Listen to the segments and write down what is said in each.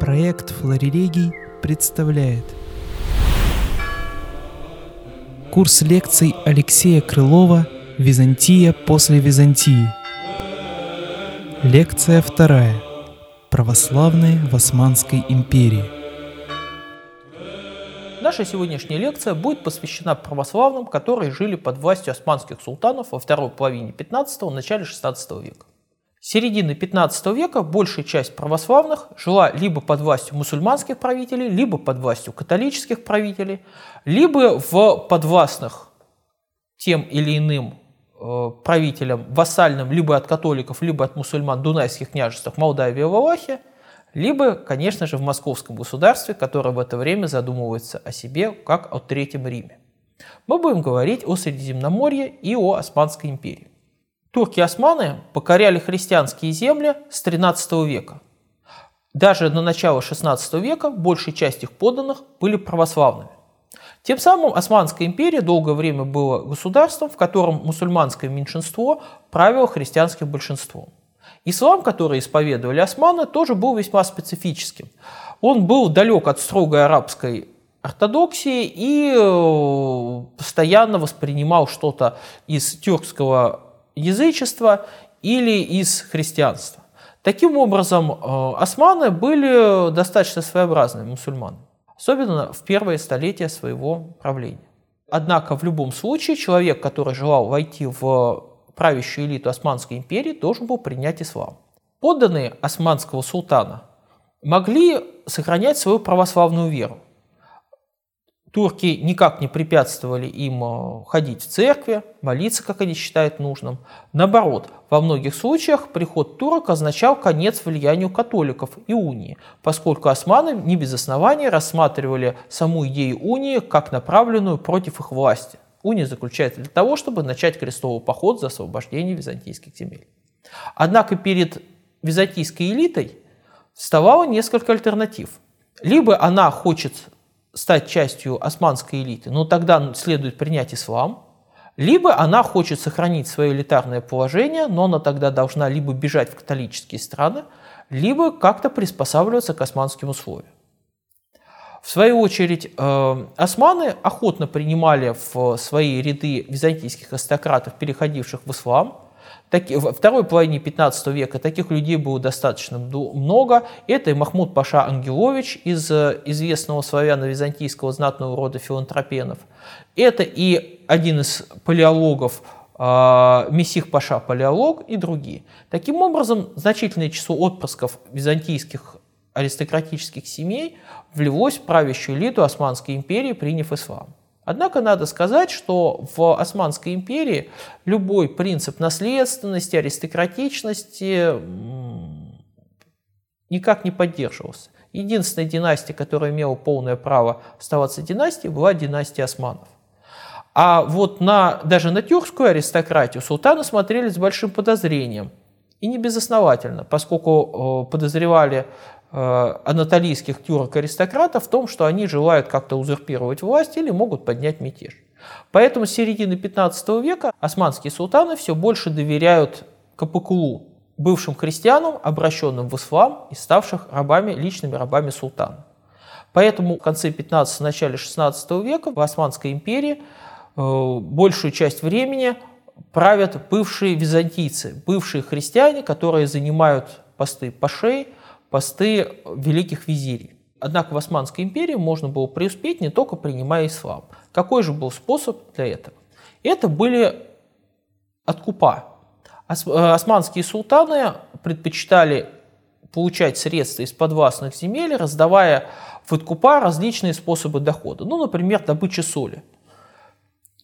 Проект «Флорелегий» представляет Курс лекций Алексея Крылова «Византия после Византии» Лекция вторая. Православные в Османской империи. Наша сегодняшняя лекция будет посвящена православным, которые жили под властью османских султанов во второй половине 15-го, начале 16 века. Середины 15 века большая часть православных жила либо под властью мусульманских правителей, либо под властью католических правителей, либо в подвластных тем или иным э, правителям вассальным либо от католиков, либо от мусульман дунайских княжествах Молдавии и Валахия, либо, конечно же, в московском государстве, которое в это время задумывается о себе как о Третьем Риме. Мы будем говорить о Средиземноморье и о Османской империи. Турки-османы покоряли христианские земли с XIII века. Даже на начало XVI века большая часть их подданных были православными. Тем самым Османская империя долгое время была государством, в котором мусульманское меньшинство правило христианским большинством. Ислам, который исповедовали османы, тоже был весьма специфическим. Он был далек от строгой арабской ортодоксии и э, постоянно воспринимал что-то из тюркского язычества или из христианства. Таким образом, э, османы были достаточно своеобразными мусульманами, особенно в первые столетия своего правления. Однако в любом случае человек, который желал войти в правящую элиту Османской империи, должен был принять ислам. Подданные османского султана могли сохранять свою православную веру, Турки никак не препятствовали им э, ходить в церкви, молиться, как они считают нужным. Наоборот, во многих случаях приход турок означал конец влиянию католиков и унии, поскольку османы не без оснований рассматривали саму идею унии как направленную против их власти. Уния заключается для того, чтобы начать крестовый поход за освобождение византийских земель. Однако перед византийской элитой вставало несколько альтернатив. Либо она хочет стать частью османской элиты, но тогда следует принять ислам, либо она хочет сохранить свое элитарное положение, но она тогда должна либо бежать в католические страны, либо как-то приспосабливаться к османским условиям. В свою очередь, э, османы охотно принимали в свои ряды византийских аристократов, переходивших в ислам, Таки, во второй половине 15 века таких людей было достаточно много. Это и Махмуд Паша Ангелович из э, известного славяно-византийского знатного рода филантропенов. Это и один из палеологов э, Мессих Паша Палеолог и другие. Таким образом, значительное число отпрысков византийских аристократических семей влилось в правящую элиту Османской империи, приняв ислам. Однако надо сказать, что в Османской империи любой принцип наследственности, аристократичности никак не поддерживался. Единственная династия, которая имела полное право оставаться династией, была династия османов. А вот на, даже на тюркскую аристократию султаны смотрели с большим подозрением. И не безосновательно, поскольку э, подозревали анатолийских тюрок-аристократов в том, что они желают как-то узурпировать власть или могут поднять мятеж. Поэтому с середины 15 века османские султаны все больше доверяют Капыкулу, бывшим христианам, обращенным в ислам и ставших рабами, личными рабами султана. Поэтому в конце 15 начале 16 века в Османской империи э, большую часть времени правят бывшие византийцы, бывшие христиане, которые занимают посты пашей, посты великих визирей. Однако в Османской империи можно было преуспеть не только принимая ислам. Какой же был способ для этого? Это были откупа. Э, османские султаны предпочитали получать средства из подвластных земель, раздавая в откупа различные способы дохода. Ну, например, добыча соли.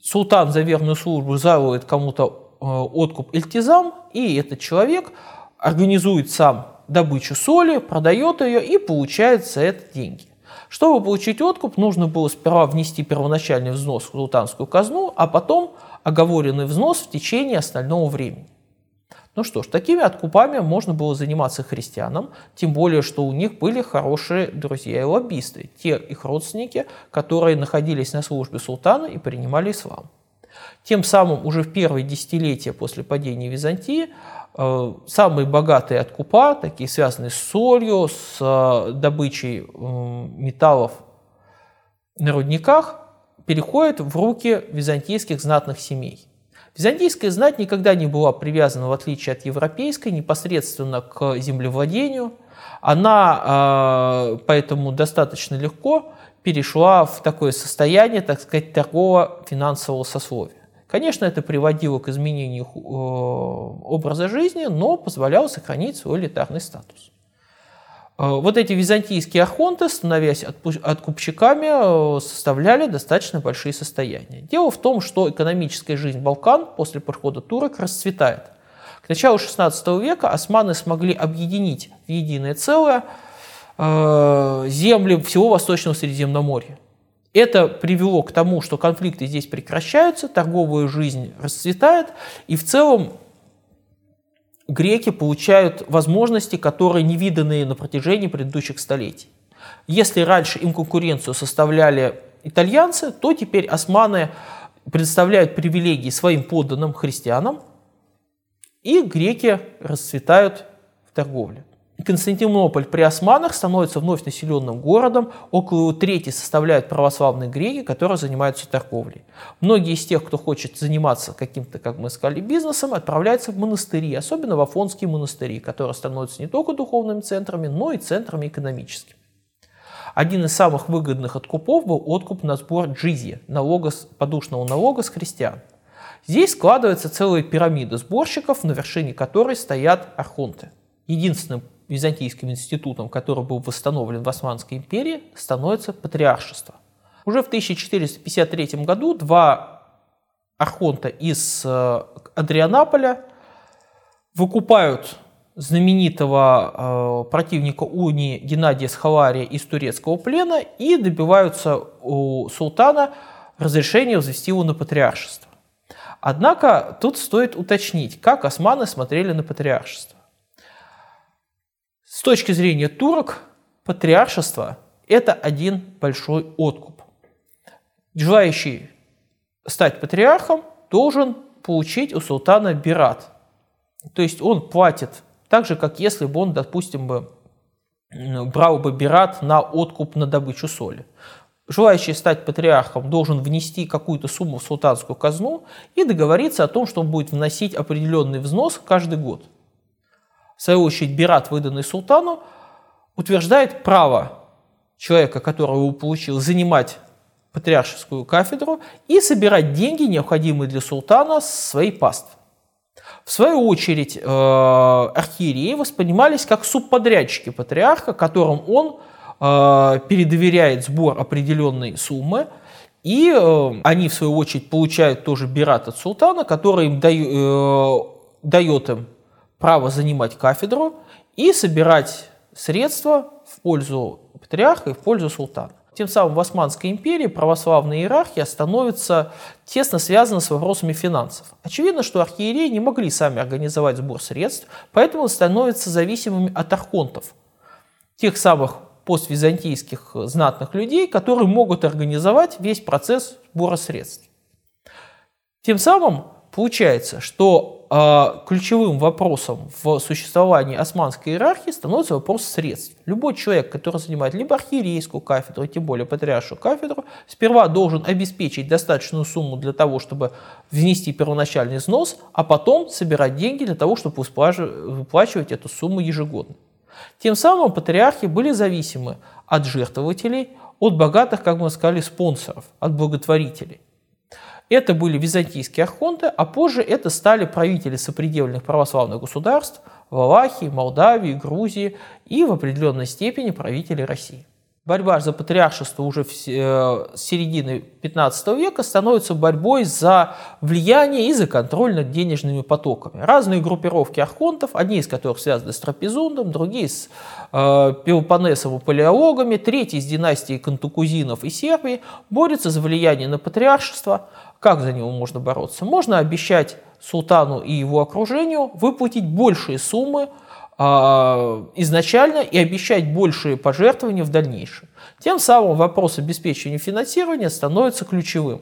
Султан за верную службу заводит кому-то э, откуп эльтизам, и этот человек организует сам добычу соли, продает ее и получает за это деньги. Чтобы получить откуп, нужно было сперва внести первоначальный взнос в султанскую казну, а потом оговоренный взнос в течение остального времени. Ну что ж, такими откупами можно было заниматься христианам, тем более, что у них были хорошие друзья и лоббисты, те их родственники, которые находились на службе султана и принимали ислам. Тем самым уже в первые десятилетия после падения Византии э, самые богатые откупа, такие связанные с солью, с э, добычей металлов на рудниках, переходят в руки византийских знатных семей. Византийская знать никогда не была привязана, в отличие от европейской, непосредственно к землевладению. Она э, поэтому достаточно легко перешла в такое состояние, так сказать, торгово-финансового сословия. Конечно, это приводило к изменению э, образа жизни, но позволяло сохранить свой элитарный статус. Э, вот эти византийские архонты, становясь откупщиками, э, составляли достаточно большие состояния. Дело в том, что экономическая жизнь Балкан после прихода турок расцветает. К началу XVI века османы смогли объединить в единое целое земли всего Восточного Средиземноморья. Это привело к тому, что конфликты здесь прекращаются, торговая жизнь расцветает, и в целом греки получают возможности, которые не виданные на протяжении предыдущих столетий. Если раньше им конкуренцию составляли итальянцы, то теперь османы представляют привилегии своим подданным христианам, и греки расцветают в торговле. Константинополь при османах становится вновь населенным городом, около трети составляют православные греки, которые занимаются торговлей. Многие из тех, кто хочет заниматься каким-то, как мы сказали, бизнесом, отправляются в монастыри, особенно в афонские монастыри, которые становятся не только духовными центрами, но и центрами экономическими. Один из самых выгодных откупов был откуп на сбор джизья, налога, подушного налога с христиан. Здесь складывается целая пирамида сборщиков, на вершине которой стоят архонты. Единственным византийским институтом, который был восстановлен в Османской империи, становится патриаршество. Уже в 1453 году два архонта из э, Адрианаполя выкупают знаменитого э, противника унии Геннадия Схалария из турецкого плена и добиваются у султана разрешения взвести его на патриаршество. Однако тут стоит уточнить, как османы смотрели на патриаршество. С точки зрения турок, патриаршество – это один большой откуп. Желающий стать патриархом должен получить у султана бират. То есть он платит так же, как если бы он, допустим, бы брал бы бират на откуп на добычу соли. Желающий стать патриархом должен внести какую-то сумму в султанскую казну и договориться о том, что он будет вносить определенный взнос каждый год – в свою очередь, Бират, выданный султану, утверждает право человека, который его получил, занимать патриаршескую кафедру и собирать деньги, необходимые для султана, с своей паствы. В свою очередь, э, архиереи воспринимались как субподрядчики патриарха, которым он э, передоверяет сбор определенной суммы, и э, они, в свою очередь, получают тоже бират от султана, который им дает им право занимать кафедру и собирать средства в пользу патриарха и в пользу султана. Тем самым в Османской империи православная иерархия становится тесно связана с вопросами финансов. Очевидно, что архиереи не могли сами организовать сбор средств, поэтому становятся зависимыми от архонтов, тех самых поствизантийских знатных людей, которые могут организовать весь процесс сбора средств. Тем самым получается, что э, ключевым вопросом в существовании османской иерархии становится вопрос средств. Любой человек, который занимает либо архиерейскую кафедру, тем более патриаршую кафедру, сперва должен обеспечить достаточную сумму для того, чтобы внести первоначальный взнос, а потом собирать деньги для того, чтобы выплачивать эту сумму ежегодно. Тем самым патриархи были зависимы от жертвователей, от богатых, как мы сказали, спонсоров, от благотворителей. Это были византийские архонты, а позже это стали правители сопредельных православных государств Валахии, Молдавии, Грузии и в определенной степени правители России. Борьба за патриаршество уже с середины 15 века становится борьбой за влияние и за контроль над денежными потоками. Разные группировки архонтов, одни из которых связаны с Трапезундом, другие с э, Пелопоннесом и Палеологами, третий с династией Кантукузинов и Сербии, борются за влияние на патриаршество, как за него можно бороться? Можно обещать султану и его окружению выплатить большие суммы изначально и обещать большие пожертвования в дальнейшем. Тем самым вопрос обеспечения финансирования становится ключевым.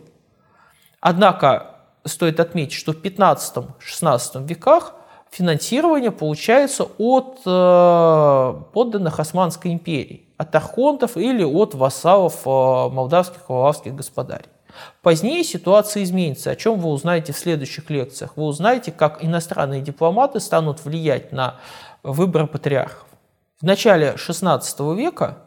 Однако стоит отметить, что в 15-16 веках финансирование получается от э, подданных Османской империи, от архонтов или от вассалов э, молдавских и валавских господарей. Позднее ситуация изменится, о чем вы узнаете в следующих лекциях. Вы узнаете, как иностранные дипломаты станут влиять на выбор патриархов. В начале XVI века,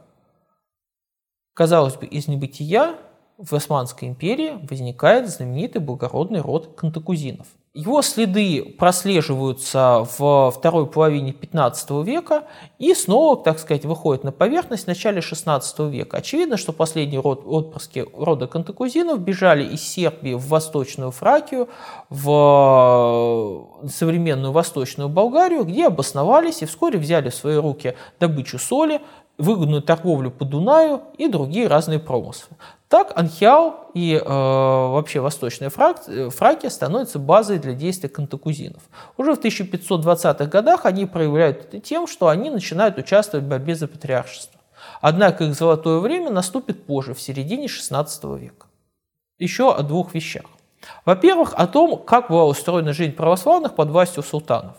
казалось бы, из небытия в Османской империи возникает знаменитый благородный род кантакузинов. Его следы прослеживаются в второй половине 15 века и снова, так сказать, выходят на поверхность в начале 16 века. Очевидно, что последние род, отпрыски рода кантакузинов бежали из Сербии в Восточную Фракию, в современную Восточную Болгарию, где обосновались и вскоре взяли в свои руки добычу соли, выгодную торговлю по Дунаю и другие разные промыслы. Так Анхиал и э, вообще Восточная Фрак, Фракия становятся базой для действия кантакузинов. Уже в 1520-х годах они проявляют это тем, что они начинают участвовать в борьбе за патриаршество. Однако их золотое время наступит позже, в середине 16 века. Еще о двух вещах. Во-первых, о том, как была устроена жизнь православных под властью султанов.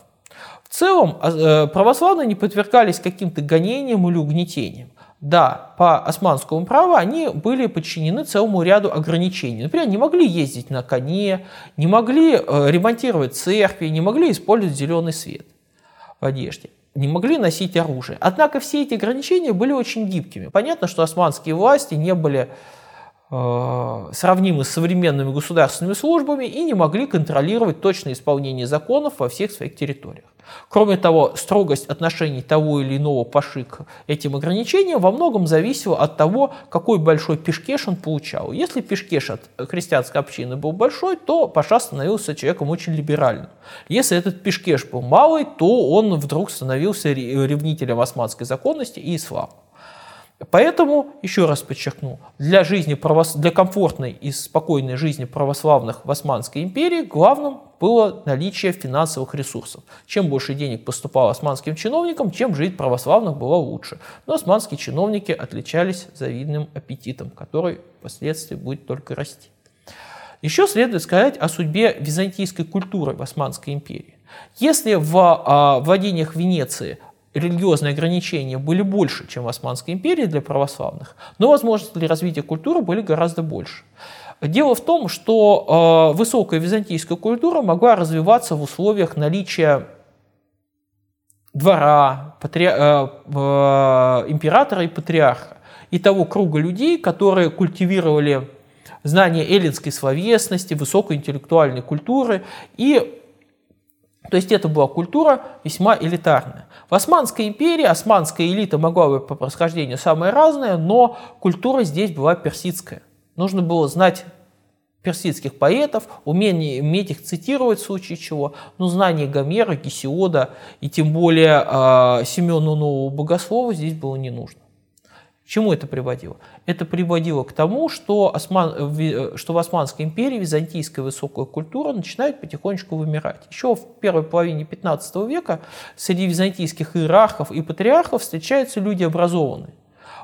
В целом, а, э, православные не подвергались каким-то гонениям или угнетениям. Да, по османскому праву они были подчинены целому ряду ограничений. Например, не могли ездить на коне, не могли э, ремонтировать церкви, не могли использовать зеленый свет в одежде не могли носить оружие. Однако все эти ограничения были очень гибкими. Понятно, что османские власти не были сравнимы с современными государственными службами и не могли контролировать точное исполнение законов во всех своих территориях. Кроме того, строгость отношений того или иного паши к этим ограничениям во многом зависела от того, какой большой пешкеш он получал. Если пешкеш от христианской общины был большой, то паша становился человеком очень либеральным. Если этот пешкеш был малый, то он вдруг становился ревнителем османской законности и ислама. Поэтому, еще раз подчеркну, для, жизни правос... для комфортной и спокойной жизни православных в Османской империи главным было наличие финансовых ресурсов. Чем больше денег поступало османским чиновникам, чем жить православных было лучше. Но османские чиновники отличались завидным аппетитом, который впоследствии будет только расти. Еще следует сказать о судьбе византийской культуры в Османской империи. Если в а, владениях Венеции религиозные ограничения были больше, чем в Османской империи для православных, но возможности для развития культуры были гораздо больше. Дело в том, что э, высокая византийская культура могла развиваться в условиях наличия двора, патри... э, э, императора и патриарха, и того круга людей, которые культивировали знание эллинской словесности, высокой интеллектуальной культуры и то есть это была культура весьма элитарная. В Османской империи османская элита могла быть по происхождению самая разная, но культура здесь была персидская. Нужно было знать персидских поэтов, умение, уметь их цитировать в случае чего, но знание Гомера, Гесиода и тем более э, Семена Нового Богослова здесь было не нужно чему это приводило? Это приводило к тому, что, осман, э, что в Османской империи византийская высокая культура начинает потихонечку вымирать. Еще в первой половине 15 века среди византийских иерархов и патриархов встречаются люди образованные.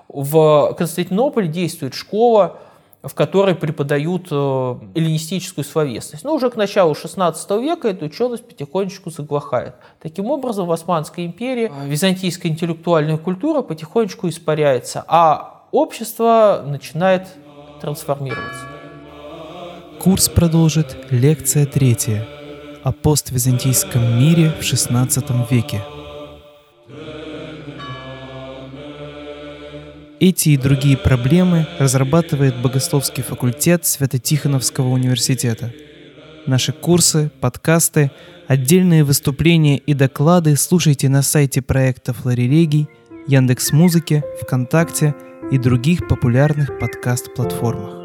В Константинополе действует школа в которой преподают э, эллинистическую словесность. Но уже к началу XVI века эта ученость потихонечку заглохает. Таким образом, в Османской империи э, византийская интеллектуальная культура потихонечку испаряется, а общество начинает трансформироваться. Курс продолжит лекция третья о поствизантийском мире в XVI веке. Эти и другие проблемы разрабатывает Богословский факультет Свято-Тихоновского университета. Наши курсы, подкасты, отдельные выступления и доклады слушайте на сайте проекта Флорелегий, Яндекс.Музыке, ВКонтакте и других популярных подкаст-платформах.